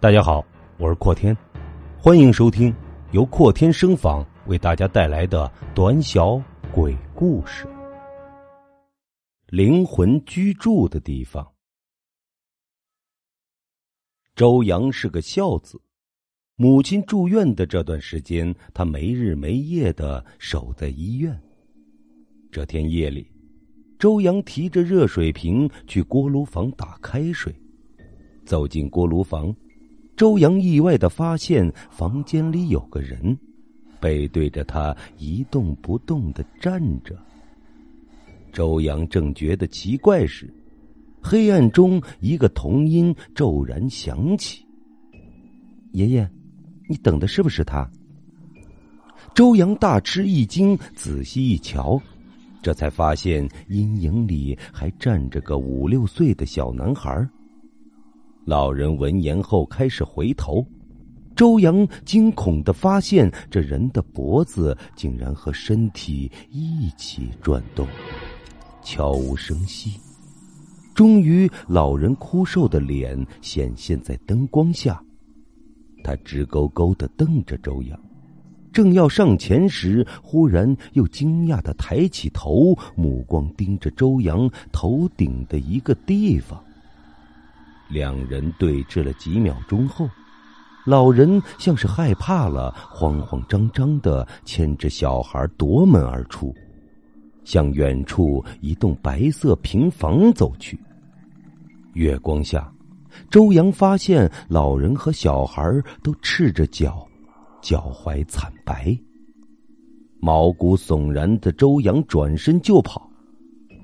大家好，我是阔天，欢迎收听由阔天声访为大家带来的短小鬼故事。灵魂居住的地方。周阳是个孝子，母亲住院的这段时间，他没日没夜的守在医院。这天夜里，周阳提着热水瓶去锅炉房打开水，走进锅炉房。周阳意外的发现，房间里有个人，背对着他一动不动的站着。周阳正觉得奇怪时，黑暗中一个童音骤然响起：“爷爷，你等的是不是他？”周阳大吃一惊，仔细一瞧，这才发现阴影里还站着个五六岁的小男孩。老人闻言后开始回头，周阳惊恐的发现，这人的脖子竟然和身体一起转动，悄无声息。终于，老人枯瘦的脸显现在灯光下，他直勾勾的瞪着周阳，正要上前时，忽然又惊讶的抬起头，目光盯着周阳头顶的一个地方。两人对峙了几秒钟后，老人像是害怕了，慌慌张张的牵着小孩夺门而出，向远处一栋白色平房走去。月光下，周阳发现老人和小孩都赤着脚，脚踝惨白。毛骨悚然的周阳转身就跑。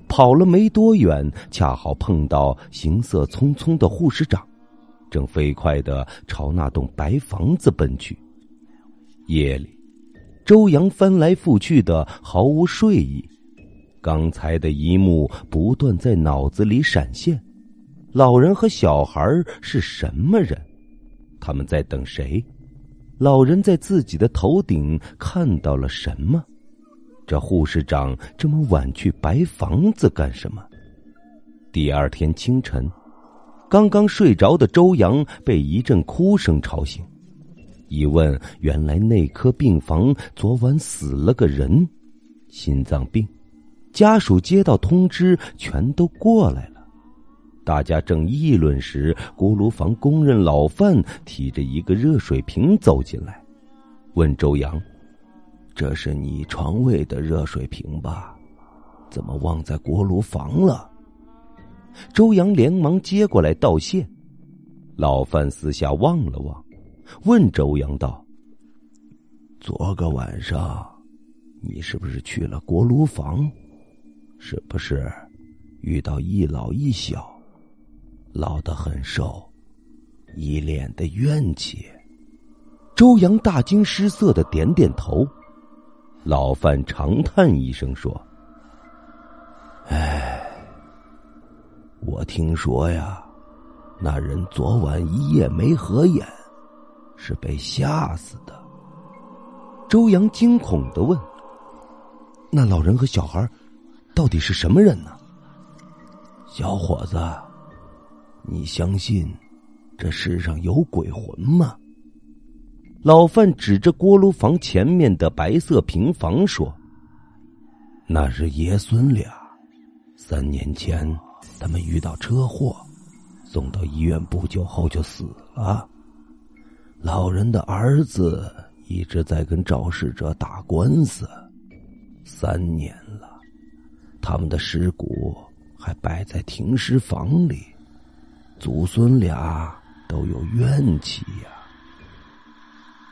跑了没多远，恰好碰到行色匆匆的护士长，正飞快的朝那栋白房子奔去。夜里，周阳翻来覆去的毫无睡意，刚才的一幕不断在脑子里闪现：老人和小孩是什么人？他们在等谁？老人在自己的头顶看到了什么？这护士长这么晚去白房子干什么？第二天清晨，刚刚睡着的周阳被一阵哭声吵醒，一问，原来内科病房昨晚死了个人，心脏病。家属接到通知，全都过来了。大家正议论时，锅炉房工人老范提着一个热水瓶走进来，问周阳。这是你床位的热水瓶吧？怎么忘在锅炉房了？周阳连忙接过来道谢。老范私下望了望，问周阳道：“昨个晚上，你是不是去了锅炉房？是不是遇到一老一小，老的很瘦，一脸的怨气？”周阳大惊失色的点点头。老范长叹一声说：“哎，我听说呀，那人昨晚一夜没合眼，是被吓死的。”周阳惊恐的问：“那老人和小孩，到底是什么人呢？”小伙子，你相信这世上有鬼魂吗？老范指着锅炉房前面的白色平房说：“那是爷孙俩，三年前他们遇到车祸，送到医院不久后就死了。老人的儿子一直在跟肇事者打官司，三年了，他们的尸骨还摆在停尸房里，祖孙俩都有怨气呀。”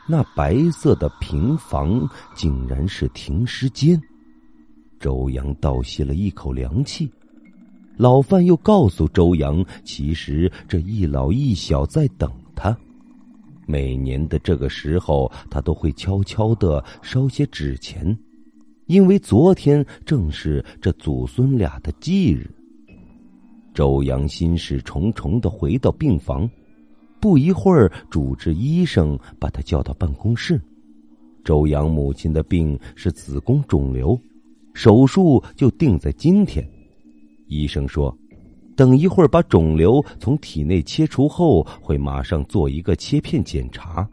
那白色的平房竟然是停尸间，周阳倒吸了一口凉气。老范又告诉周阳，其实这一老一小在等他。每年的这个时候，他都会悄悄的烧些纸钱，因为昨天正是这祖孙俩的忌日。周阳心事重重的回到病房。不一会儿，主治医生把他叫到办公室。周阳母亲的病是子宫肿瘤，手术就定在今天。医生说，等一会儿把肿瘤从体内切除后，会马上做一个切片检查。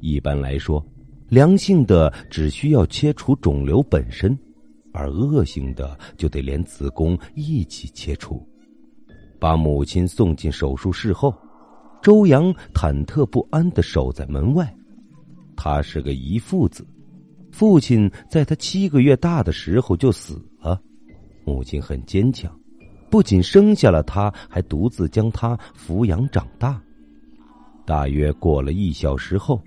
一般来说，良性的只需要切除肿瘤本身，而恶性的就得连子宫一起切除。把母亲送进手术室后，周阳忐忑不安的守在门外。他是个遗腹子，父亲在他七个月大的时候就死了，母亲很坚强，不仅生下了他，还独自将他抚养长大。大约过了一小时后。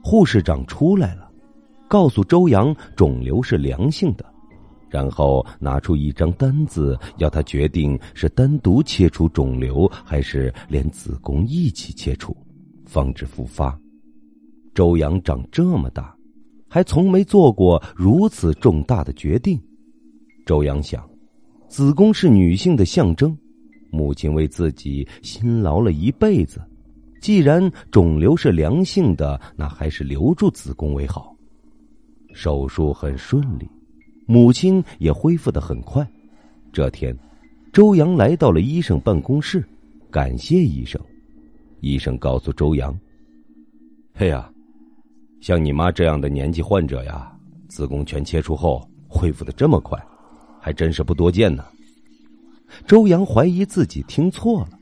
护士长出来了，告诉周阳肿瘤是良性的，然后拿出一张单子，要他决定是单独切除肿瘤，还是连子宫一起切除，防止复发。周阳长这么大，还从没做过如此重大的决定。周阳想，子宫是女性的象征，母亲为自己辛劳了一辈子。既然肿瘤是良性的，那还是留住子宫为好。手术很顺利，母亲也恢复的很快。这天，周阳来到了医生办公室，感谢医生。医生告诉周阳：“嘿呀，像你妈这样的年纪患者呀，子宫全切除后恢复的这么快，还真是不多见呢。”周阳怀疑自己听错了，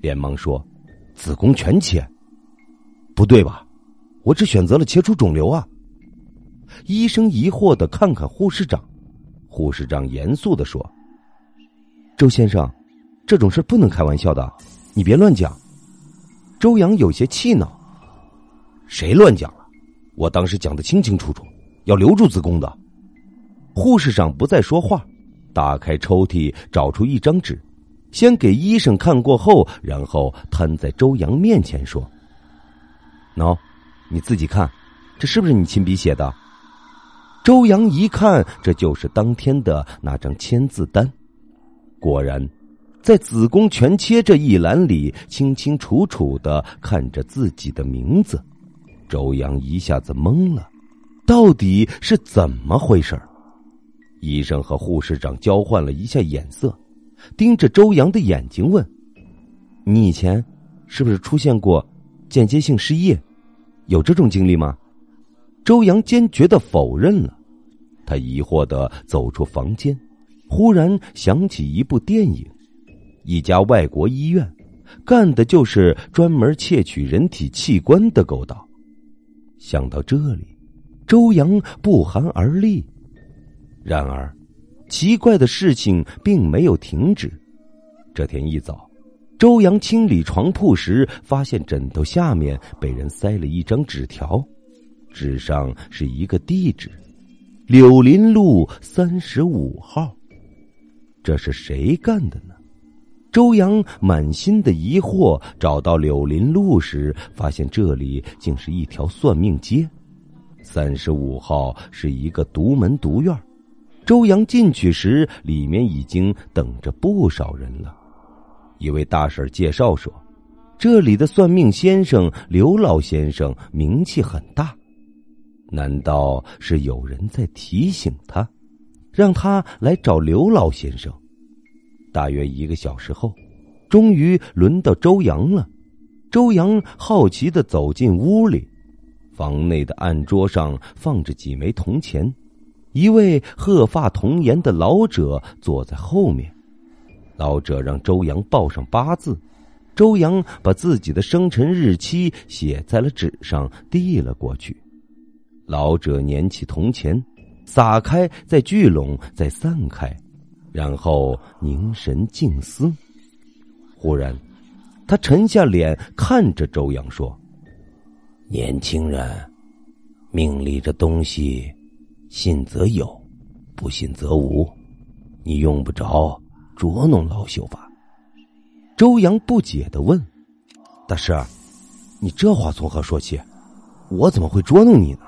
连忙说。子宫全切？不对吧？我只选择了切除肿瘤啊！医生疑惑的看看护士长，护士长严肃的说：“周先生，这种事不能开玩笑的，你别乱讲。”周阳有些气恼：“谁乱讲了？我当时讲的清清楚楚，要留住子宫的。”护士长不再说话，打开抽屉，找出一张纸。先给医生看过后，然后摊在周阳面前说：“喏，你自己看，这是不是你亲笔写的？”周阳一看，这就是当天的那张签字单。果然，在子宫全切这一栏里，清清楚楚的看着自己的名字。周阳一下子懵了，到底是怎么回事医生和护士长交换了一下眼色。盯着周阳的眼睛问：“你以前是不是出现过间接性失忆？有这种经历吗？”周阳坚决的否认了。他疑惑的走出房间，忽然想起一部电影，一家外国医院干的就是专门窃取人体器官的勾当。想到这里，周阳不寒而栗。然而。奇怪的事情并没有停止。这天一早，周阳清理床铺时，发现枕头下面被人塞了一张纸条，纸上是一个地址：柳林路三十五号。这是谁干的呢？周阳满心的疑惑。找到柳林路时，发现这里竟是一条算命街，三十五号是一个独门独院。周阳进去时，里面已经等着不少人了。一位大婶介绍说：“这里的算命先生刘老先生名气很大，难道是有人在提醒他，让他来找刘老先生？”大约一个小时后，终于轮到周阳了。周阳好奇的走进屋里，房内的案桌上放着几枚铜钱。一位鹤发童颜的老者坐在后面，老者让周阳报上八字，周阳把自己的生辰日期写在了纸上，递了过去。老者捻起铜钱，撒开，再聚拢，再散开，然后凝神静思。忽然，他沉下脸看着周阳说：“年轻人，命里这东西。”信则有，不信则无。你用不着捉弄老朽吧？周阳不解的问：“大师，你这话从何说起？我怎么会捉弄你呢？”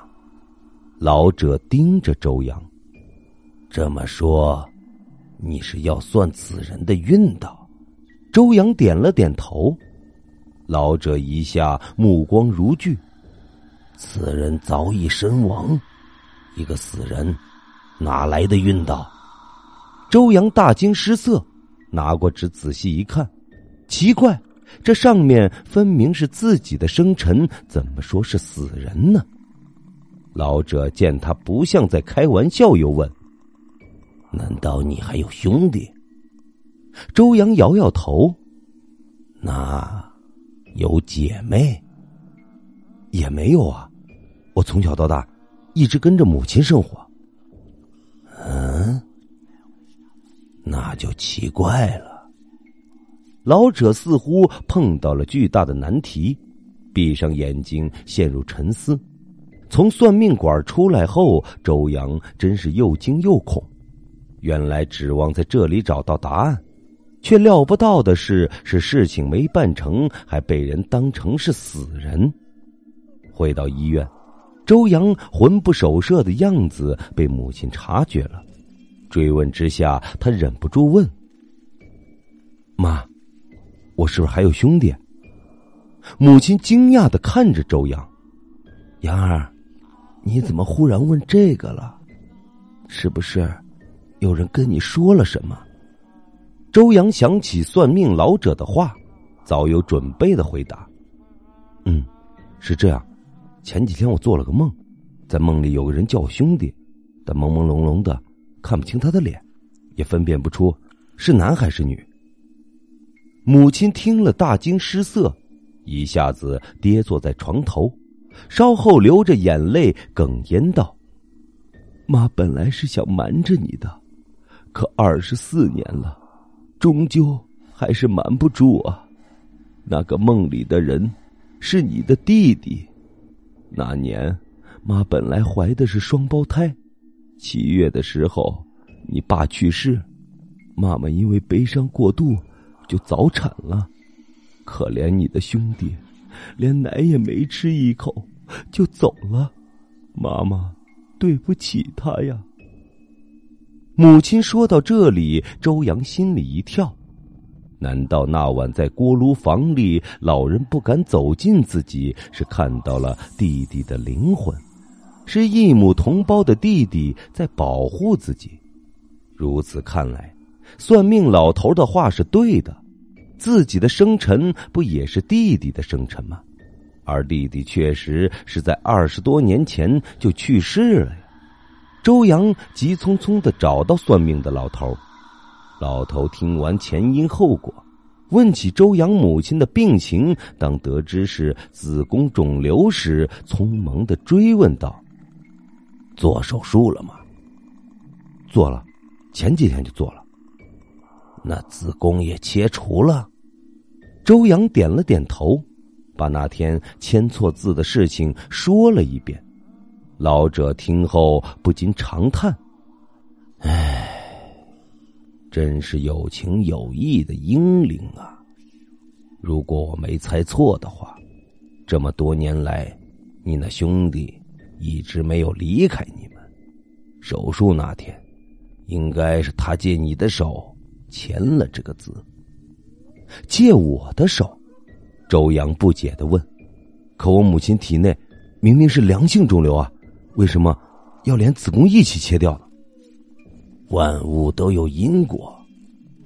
老者盯着周阳，这么说，你是要算此人的运道？周阳点了点头。老者一下目光如炬：“此人早已身亡。”一个死人，哪来的运道？周阳大惊失色，拿过纸仔细一看，奇怪，这上面分明是自己的生辰，怎么说是死人呢？老者见他不像在开玩笑，又问：“难道你还有兄弟？”周阳摇摇头：“那有姐妹？也没有啊，我从小到大一直跟着母亲生活。”嗯。那就奇怪了。老者似乎碰到了巨大的难题，闭上眼睛，陷入沉思。从算命馆出来后，周阳真是又惊又恐。原来指望在这里找到答案，却料不到的是，是事情没办成，还被人当成是死人。回到医院，周阳魂不守舍的样子被母亲察觉了。追问之下，他忍不住问：“妈，我是不是还有兄弟？”母亲惊讶的看着周阳：“阳儿，你怎么忽然问这个了？是不是有人跟你说了什么？”周阳想起算命老者的话，早有准备的回答：“嗯，是这样。前几天我做了个梦，在梦里有个人叫我兄弟，但朦朦胧胧的。”看不清他的脸，也分辨不出是男还是女。母亲听了大惊失色，一下子跌坐在床头，稍后流着眼泪哽咽道：“妈本来是想瞒着你的，可二十四年了，终究还是瞒不住啊。那个梦里的人是你的弟弟，那年妈本来怀的是双胞胎。”七月的时候，你爸去世，妈妈因为悲伤过度，就早产了。可怜你的兄弟，连奶也没吃一口就走了，妈妈对不起他呀。母亲说到这里，周阳心里一跳，难道那晚在锅炉房里，老人不敢走近自己，是看到了弟弟的灵魂？是异母同胞的弟弟在保护自己，如此看来，算命老头的话是对的，自己的生辰不也是弟弟的生辰吗？而弟弟确实是在二十多年前就去世了呀。周阳急匆匆的找到算命的老头，老头听完前因后果，问起周阳母亲的病情，当得知是子宫肿瘤时，匆忙的追问道。做手术了吗？做了，前几天就做了。那子宫也切除了。周阳点了点头，把那天签错字的事情说了一遍。老者听后不禁长叹：“唉，真是有情有义的英灵啊！如果我没猜错的话，这么多年来，你那兄弟……”一直没有离开你们。手术那天，应该是他借你的手签了这个字。借我的手？周阳不解的问：“可我母亲体内明明是良性肿瘤啊，为什么要连子宫一起切掉呢？”万物都有因果，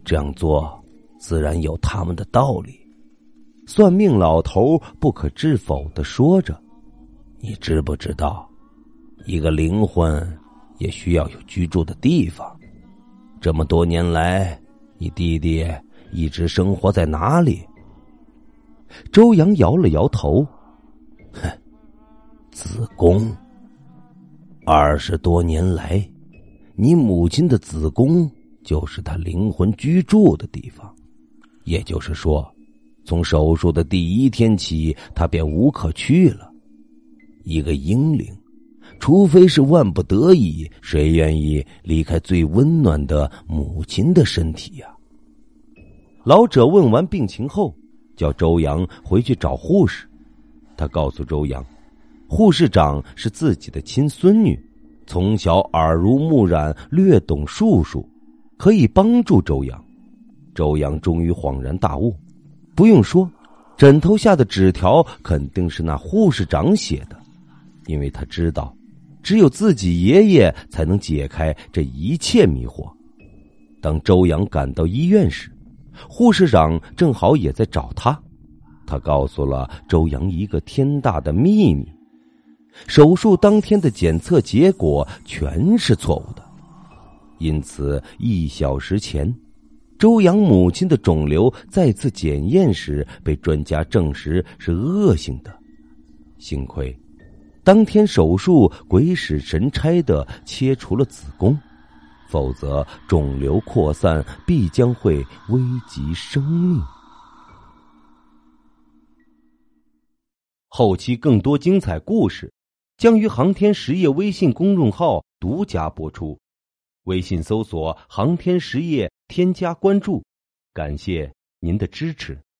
这样做自然有他们的道理。算命老头不可置否的说着。你知不知道，一个灵魂也需要有居住的地方？这么多年来，你弟弟一直生活在哪里？周阳摇了摇头，哼，子宫。二十多年来，你母亲的子宫就是他灵魂居住的地方。也就是说，从手术的第一天起，他便无可去了。一个婴灵，除非是万不得已，谁愿意离开最温暖的母亲的身体呀？老者问完病情后，叫周阳回去找护士。他告诉周阳，护士长是自己的亲孙女，从小耳濡目染，略懂术数，可以帮助周阳。周阳终于恍然大悟，不用说，枕头下的纸条肯定是那护士长写的。因为他知道，只有自己爷爷才能解开这一切迷惑。当周阳赶到医院时，护士长正好也在找他。他告诉了周阳一个天大的秘密：手术当天的检测结果全是错误的。因此，一小时前，周阳母亲的肿瘤再次检验时，被专家证实是恶性的。幸亏，当天手术鬼使神差的切除了子宫。否则，肿瘤扩散必将会危及生命。后期更多精彩故事将于航天实业微信公众号独家播出，微信搜索“航天实业”，添加关注，感谢您的支持。